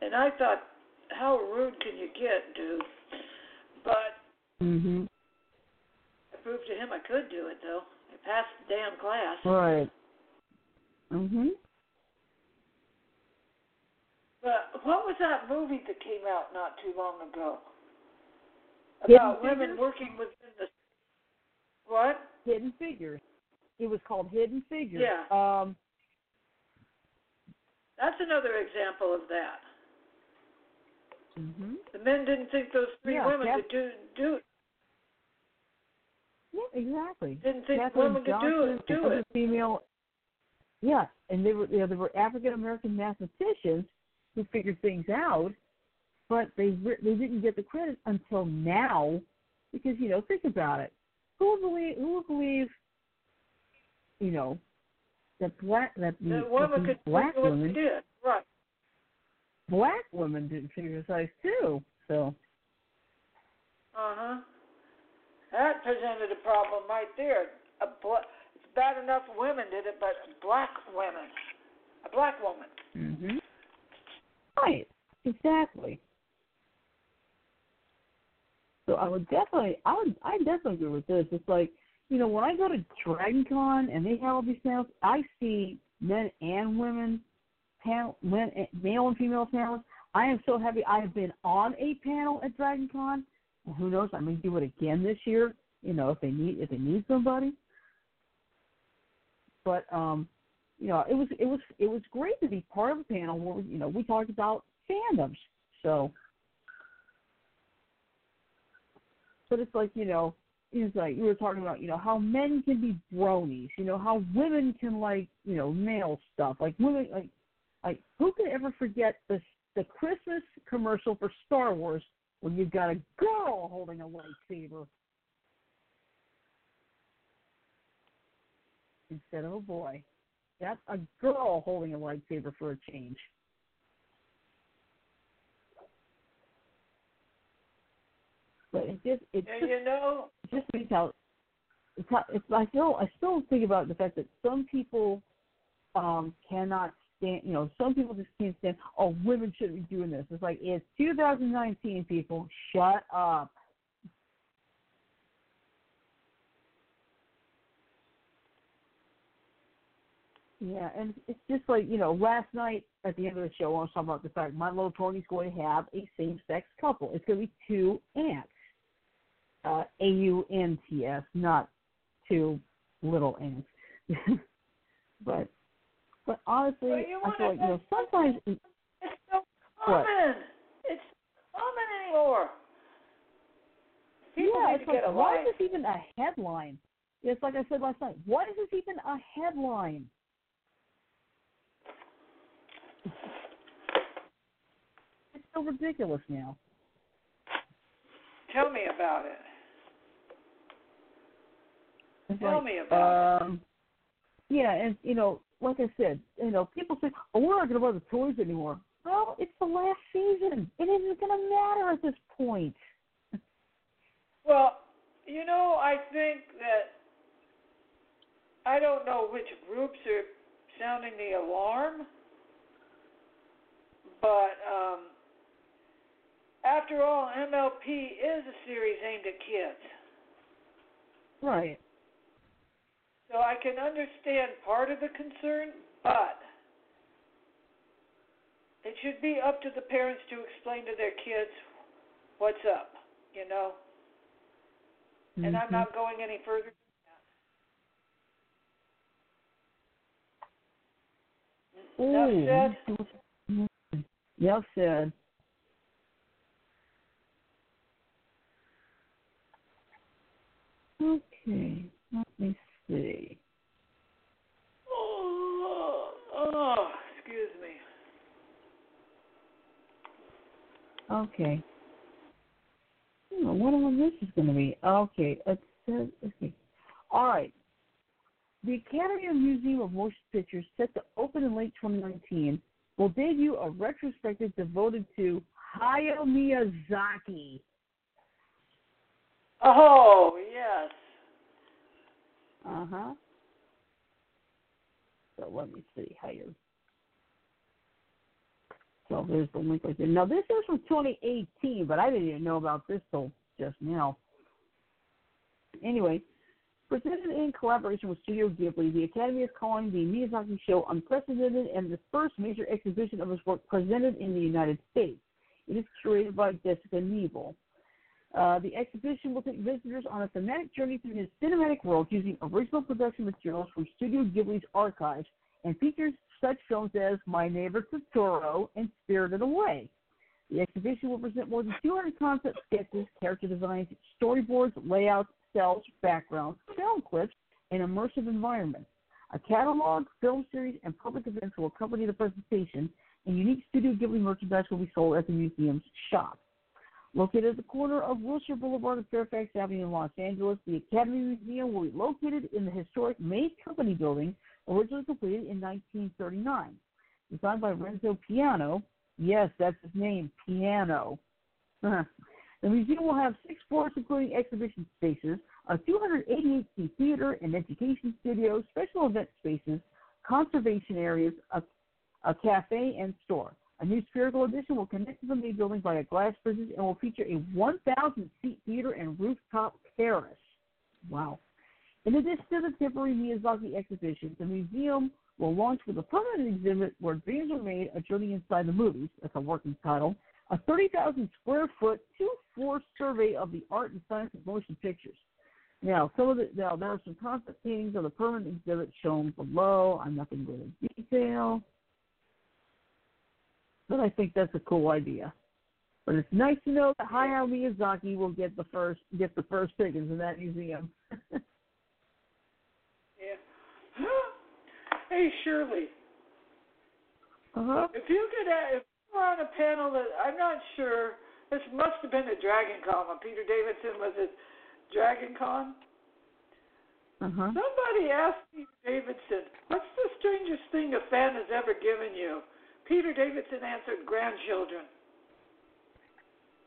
And I thought, how rude can you get, dude? But mm-hmm. I proved to him I could do it, though. I passed the damn class. Right. Mhm. But what was that movie that came out not too long ago? Hidden About women Figures? working within the what? Hidden Figures. It was called Hidden Figures. Yeah. Um. That's another example of that. Mhm. The men didn't think those three Yeah, women Cap- could do do Yeah, exactly. didn't think Katherine women could do it do it. Female. Yeah, and they were you know, they were African American mathematicians who figured things out, but they they didn't get the credit until now, because you know think about it, who would believe who would believe, you know, that black that the, The that could black women did. Right. black women didn't figure size too, so Uh huh. That presented a problem right there. A bla- it's bad enough women did it, but black women, a black woman. Mhm. Right. Exactly. So I would definitely, I would, I definitely agree with this. It's like, you know, when I go to Dragon Con and they have all these panels, I see men and women panel, men, male and female panels. I am so happy I have been on a panel at Dragon Con. And who knows, I may do it again this year. You know, if they need, if they need somebody. But um, you know, it was it was it was great to be part of a panel where you know we talked about fandoms. So, but it's like you know, it's like you were talking about you know how men can be bronies, you know how women can like you know male stuff, like women like like who can ever forget the the Christmas commercial for Star Wars when you've got a girl holding a lightsaber instead of a boy. That's a girl holding a lightsaber for a change. But it just it And just, you know, just makes how it's it's, I still I still think about the fact that some people um cannot stand you know some people just can't stand oh women shouldn't be doing this. It's like it's 2019 people shut up. Yeah, and it's just like, you know, last night at the end of the show, I was talking about the fact My Little Pony's going to have a same sex couple. It's going to be two ants. Uh, A U N T S, not two little ants. but, but honestly, Well, I feel like, you know, sometimes, it's so What? common. It's common anymore. People yeah, it's like, get a why life. is this even a headline? It's like I said last night. Why is this even a headline? It's so ridiculous now. Tell me about it. It's Tell like, me about um, Yeah, and you know, like I said, you know, people say, "Oh, we're not going to buy the toys anymore." Well, it's the last season. It isn't going to matter at this point. Well, you know, I think that I don't know which groups are sounding the alarm, but um, after all, MLP is a series aimed at kids. Right. So I can understand part of the concern, but it should be up to the parents to explain to their kids what's up, you know? And I'm Mhm. not going any further. Enough Ooh, said. Enough said. Okay, let me Oh, oh, excuse me. Okay. Hmm, what all this is going to be? Okay, it says, okay. All right. The Academy of Museum of Motion Pictures, set to open in late 2019, will debut a retrospective devoted to Hayao Miyazaki. Oh, yes. Uh huh. So let me see how you. So there's the link right there. Now this is from 2018, but I didn't even know about this till just now. Anyway, presented in collaboration with Studio Ghibli, the Academy is calling the Miyazaki show unprecedented and the first major exhibition of his work presented in the United States. It is curated by Jessica Niebel. Uh, the exhibition will take visitors on a thematic journey through his cinematic world using original production materials from Studio Ghibli's archives and features such films as My Neighbor Totoro and Spirited Away. The exhibition will present more than 200 concept sketches, character designs, storyboards, layouts, cels, backgrounds, film clips, and immersive environments. A catalog, film series, and public events will accompany the presentation, and unique Studio Ghibli merchandise will be sold at the museum's shop. Located at the corner of Wilshire Boulevard and Fairfax Avenue in Los Angeles, the Academy Museum will be located in the historic May Company building, originally completed in 1939. Designed by Renzo Piano, yes, that's his name, Piano. the museum will have six floors, including exhibition spaces, a 288-seat theater and education studio, special event spaces, conservation areas, a, a cafe, and store. A new spherical addition will connect to the main building via a glass bridges and will feature a 1,000 seat theater and rooftop terrace. Wow. In addition to the temporary Miyazaki exhibition, the museum will launch with a permanent exhibit where dreams are made, a journey inside the movies, that's a working title, a 30,000 square foot, two floor survey of the art and science of motion pictures. Now, some of the now there are some concept paintings of the permanent exhibit shown below. I'm not going to go into detail but I think that's a cool idea. But it's nice to know that Hayao Miyazaki will get the first get the first tickets in that museum. Yeah. hey, Shirley, uh-huh. if you could, uh, if you were on a panel that I'm not sure, this must have been a Dragon Con when Peter Davidson was at Dragon Con. Uh-huh. Somebody asked Peter Davidson, "What's the strangest thing a fan has ever given you?" Peter Davidson answered, "Grandchildren."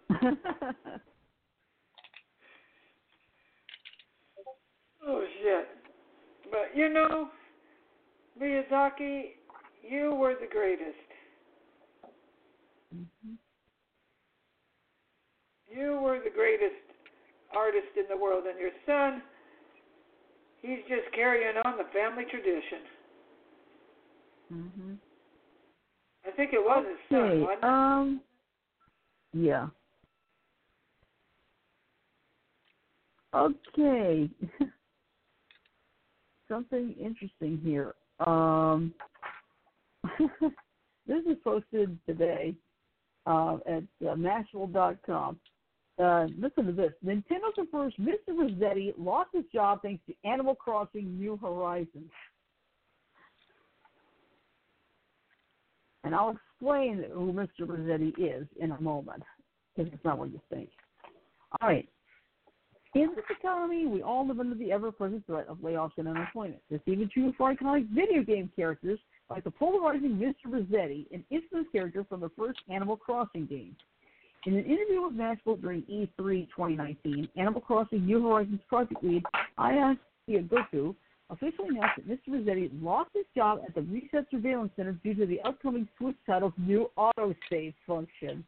Oh shit! But you know, Miyazaki, you were the greatest. Mhm. You were the greatest artist in the world, and your son, he's just carrying on the family tradition. Mhm. I think it was his son, Okay. wasn't it? Um. Yeah. Okay. Something interesting here. Um. this is posted today uh, at uh, Mashable.com. Uh, listen to this. Nintendo confirms Mr. Resetti lost his job thanks to Animal Crossing New Horizons. And I'll explain who Mr. Resetti is in a moment, because it's not what you think. All right. In this economy, we all live under the ever-present threat of layoffs and unemployment. This is even true for iconic video game characters like the polarizing Mr. Resetti, an infamous character from the first Animal Crossing game. In an interview with Mashable during E3 2019, Animal Crossing New Horizons project lead Aya Kyogoku officially announced that Mr. Resetti lost his job at the Reset Surveillance Center due to the upcoming Switch title's new autosave function.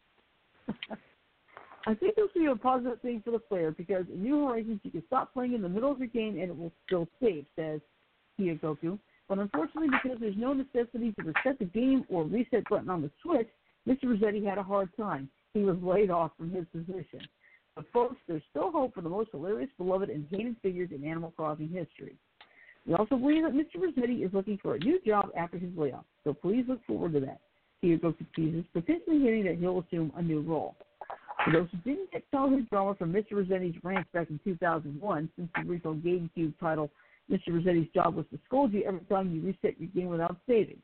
I think this will be a positive thing for the player because in New Horizons you can stop playing in the middle of your game and it will still save, says Kyogoku. But unfortunately, because there's no necessity to reset the game or reset button on the Switch, Mr. Resetti had a hard time. He was laid off from his position. But folks, there's still hope for the most hilarious, beloved, and hated figures in Animal Crossing history. We also believe that Mr. Resetti is looking for a new job after his layoff, so please look forward to that. Kyogoku teases, potentially hinting that he'll assume a new role. For those who didn't get childhood drama from Mr. Resetti's rant back in 2001, since the original GameCube title, Mr. Resetti's job was to scold you every time you reset your game without saving.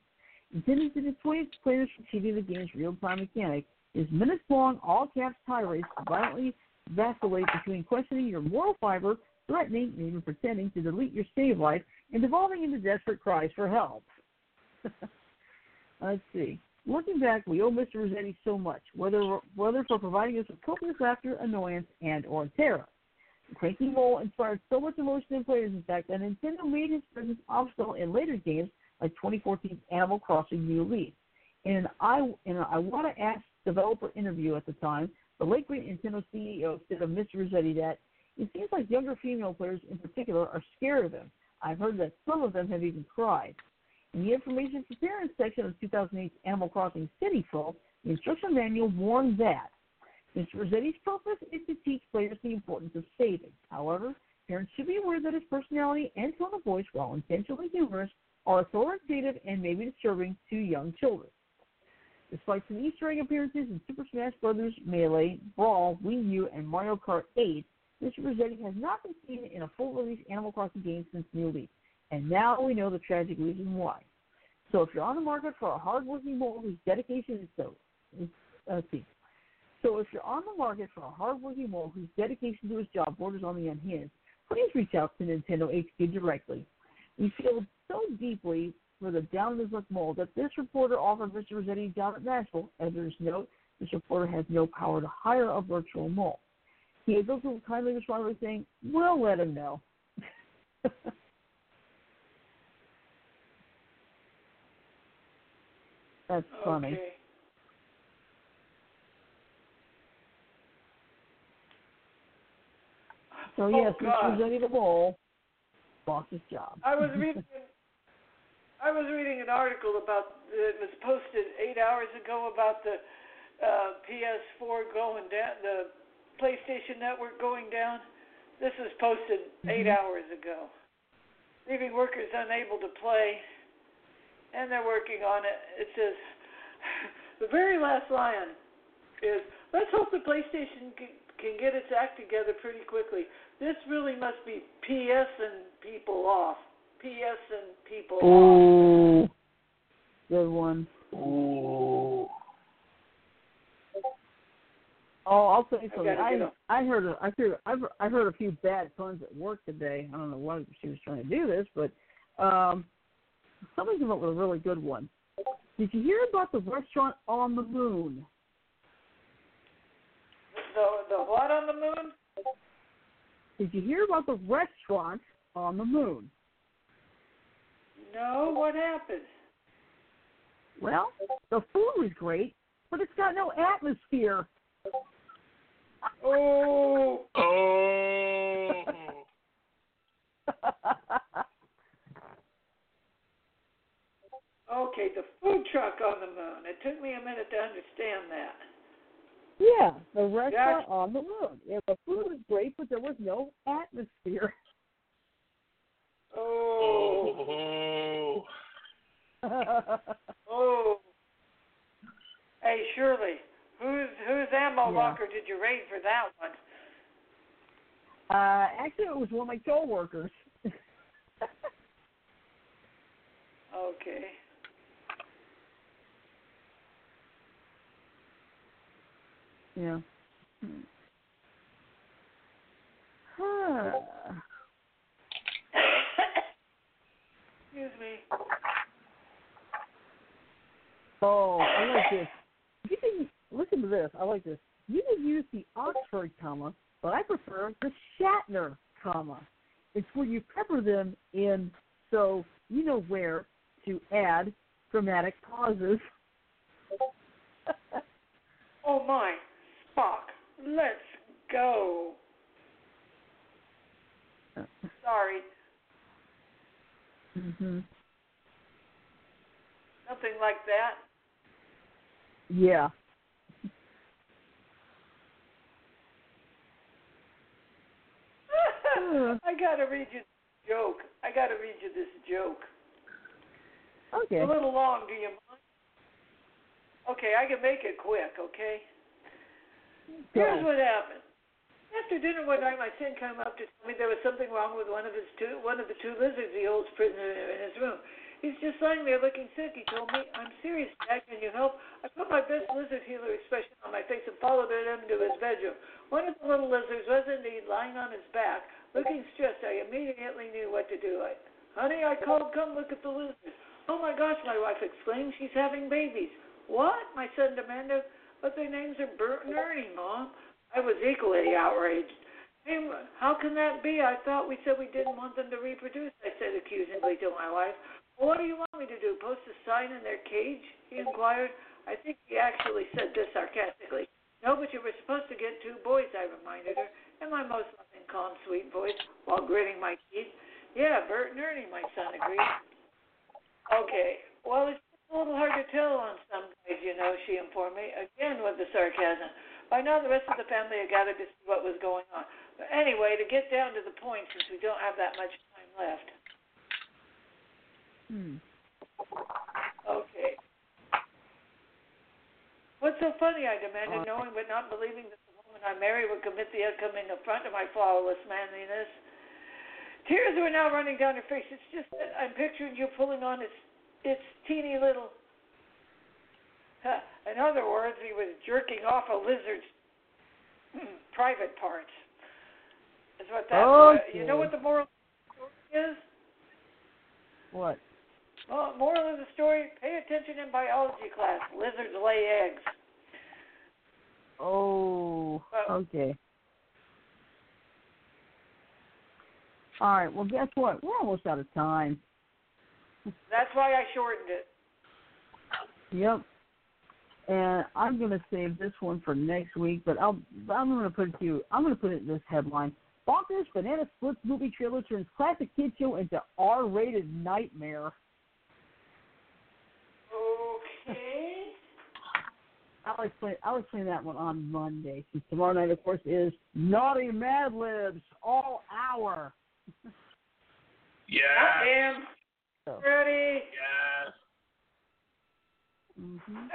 Intended to dissuade players from cheating the game's real-time mechanic, his minutes-long all-caps tirades violently vacillate between questioning your moral fiber, threatening and even pretending to delete your save life, and devolving into desperate cries for help. Let's see. Looking back, we owe Mr. Resetti so much, whether whether for providing us with copious laughter, annoyance, and or terror. Cranky mole inspired so much emotion in players, in fact, that Nintendo made his presence optional in later games like 2014's Animal Crossing New Leaf. In an I in an Iwata Asks developer interview at the time, the late great Nintendo CEO said of Mr. Resetti that it seems like younger female players in particular are scared of him. I've heard that some of them have even cried. In the information for parents section of 2008's Animal Crossing City Folk, the instruction manual warned that Mr. Resetti's purpose is to teach players the importance of saving. However, parents should be aware that his personality and tone of voice, while intentionally humorous, are authoritative and may be disturbing to young children. Despite some Easter egg appearances in Super Smash Bros. Melee, Brawl, Wii U, and Mario Kart 8, Mr. Resetti has not been seen in a full-release Animal Crossing game since New Leaf. And now we know the tragic reason why. So if you're on the market for a hardworking mole whose dedication is so, let's uh, see. So if you're on the market for a hardworking mole whose dedication to his job borders on the unhinged, please reach out to Nintendo HQ directly. We feel so deeply for the down his luck mole that this reporter offered Mr. Resetti job at Mashable. Editor's note: This reporter has no power to hire a virtual mole. He has also kindly responded by saying, "We'll let him know." That's funny. Okay. So yes, Oh, God. Mr. Resetti the mole his job. I was reading. I was reading an article about it was posted eight hours ago about the uh, PS4 going down, the PlayStation Network going down. This was posted eight Mhm. hours ago, leaving workers unable to play, and they're working on it. It says the very last line is, "Let's hope the PlayStation can, can get its act together pretty quickly. This really must be PS and people off. PS and people off." Ooh, good one. Ooh. Oh, I'll tell you I something. gotta I. I heard a, I heard I've I heard a few bad puns at work today. I don't know why she was trying to do this, but um, somebody came up with a really good one. Did you hear about the restaurant on the moon? The the what on the moon? Did you hear about the restaurant on the moon? No, what happened? Well, the food was great, but it's got no atmosphere. Oh, Oh. okay, the food truck on the moon. It took me a minute to understand that. yeah, the restaurant Gotcha. on the moon. Yeah, the food was great, but there was no atmosphere. Oh, Oh. oh. Hey, Shirley, Whose whose ammo Yeah. locker did you raid for that one? Uh, actually, it was one of my coworkers. Okay. yeah. Hmm. Huh. Excuse me. Oh, I like this. You can listen to this. I like this. You can use the Oxford comma, but I prefer the Shatner comma. It's where you pepper them in so you know where to add dramatic pauses. Oh my, Spock, let's go. Sorry, hmm nothing like that. Yeah. I gotta read you this joke. I gotta read you this joke. Okay. A little long, do you mind? Okay, I can make it quick, okay? Here's what happened. After dinner one night, my son came up to tell me there was something wrong with one of his two, one of the two lizards he holds prisoner in his room. He's just lying there looking sick. He told me, "I'm serious, Jack. Can you help?" I put my best lizard healer expression on my face and followed him into his bedroom. One of the little lizards was indeed lying on his back, looking stressed. I immediately knew what to do. I, honey, I called. Come look at the lizard. Oh my gosh! My wife exclaimed. She's having babies. What? My son demanded. But their names are Bert and Ernie, Mom. I was equally outraged. Hey, how can that be? I thought we said we didn't want them to reproduce, I said accusingly to my wife. What do you want me to do? Post a sign in their cage? He inquired. I think he actually said this sarcastically. No, but you were supposed to get two boys, I reminded her, in my most calm, sweet voice, while gritting my teeth. Yeah, Bert and Ernie, my son agreed. Okay, well, it's a little hard to tell on some days, you know, she informed me, again with the sarcasm. By now, the rest of the family had gathered to see what was going on. But anyway, to get down to the point, since we don't have that much time left. Hmm. Okay. What's so funny? I demanded, Uh, knowing but not believing the woman I married would commit the upcoming affront to my flawless manliness. Tears were now running down her face. It's just that I'm picturing you pulling on its its teeny little. In other words, he was jerking off a lizard's private parts. Is what that. uh, you know what the moral story is? What? Well, moral of the story: Pay attention in biology class. Lizards lay eggs. Oh, uh, okay. All right. Well, guess what? We're almost out of time. That's why I shortened it. Yep. And I'm going to save this one for next week, but I'll, I'm going to put it to you. I'm going to put it in this headline: Bonkers Banana Splits movie trailer turns classic kid show into R-rated nightmare. Okay. I'll explain. I'll explain that one on Monday. Since tomorrow night, of course, is Naughty Mad Libs all hour. Yes. I am So, ready. Yes. hmm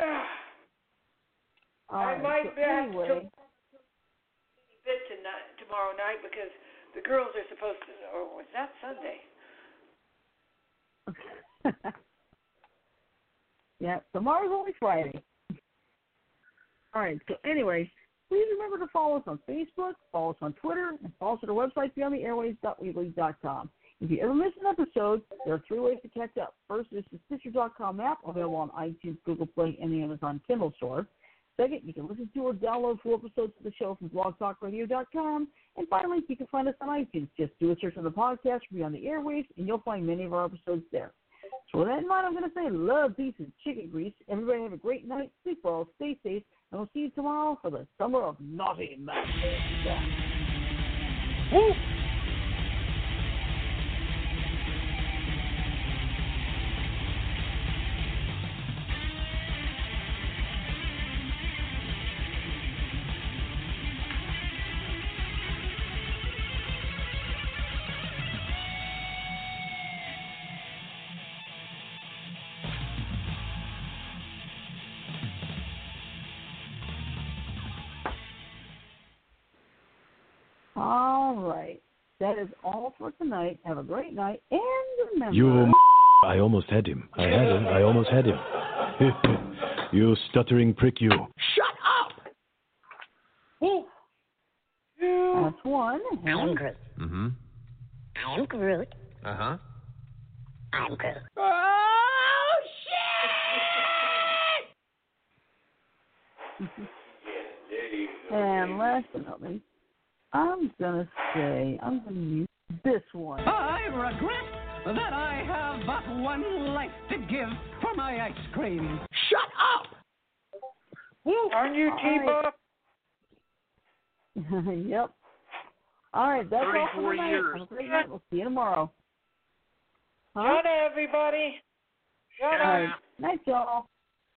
I All right. might so be have anyway, to bit tonight, tomorrow night because the girls are supposed to. Or was that Sunday? yeah, tomorrow's only Friday. All right. So anyway, please remember to follow us on Facebook, follow us on Twitter, and follow us at our website beyondtheairwaves.weebly.com. If you ever miss an episode, there are three ways to catch up. First is the Stitcher.com app, available on iTunes, Google Play, and the Amazon Kindle store. Second, you can listen to or download full episodes of the show from blogtalkradio.com. And finally, you can find us on iTunes. Just do a search on the podcast Beyond the Airwaves, and you'll find many of our episodes there. So with that in mind, I'm going to say love, peace, and chicken grease. Everybody have a great night. Sleep well, stay safe, and we'll see you tomorrow for the Summer of Naughty Madness. Woo! Is all for tonight. Have a great night, and remember. You, I almost had him. I had him. I almost had him. you stuttering prick, you. Shut up! Two. That's one. I'm Groot. Mm-hmm. I'm Groot. Uh huh. I'm Groot. Oh shit! And last but not least, I'm gonna say I'm gonna use this one. I regret that I have but one life to give for my ice cream. Shut up! Aren't you T-Buck? yep. All right, that's all for tonight. years. Have a great night. We'll see you tomorrow. Huh? Shut up, everybody. Shut up. right. Night, y'all.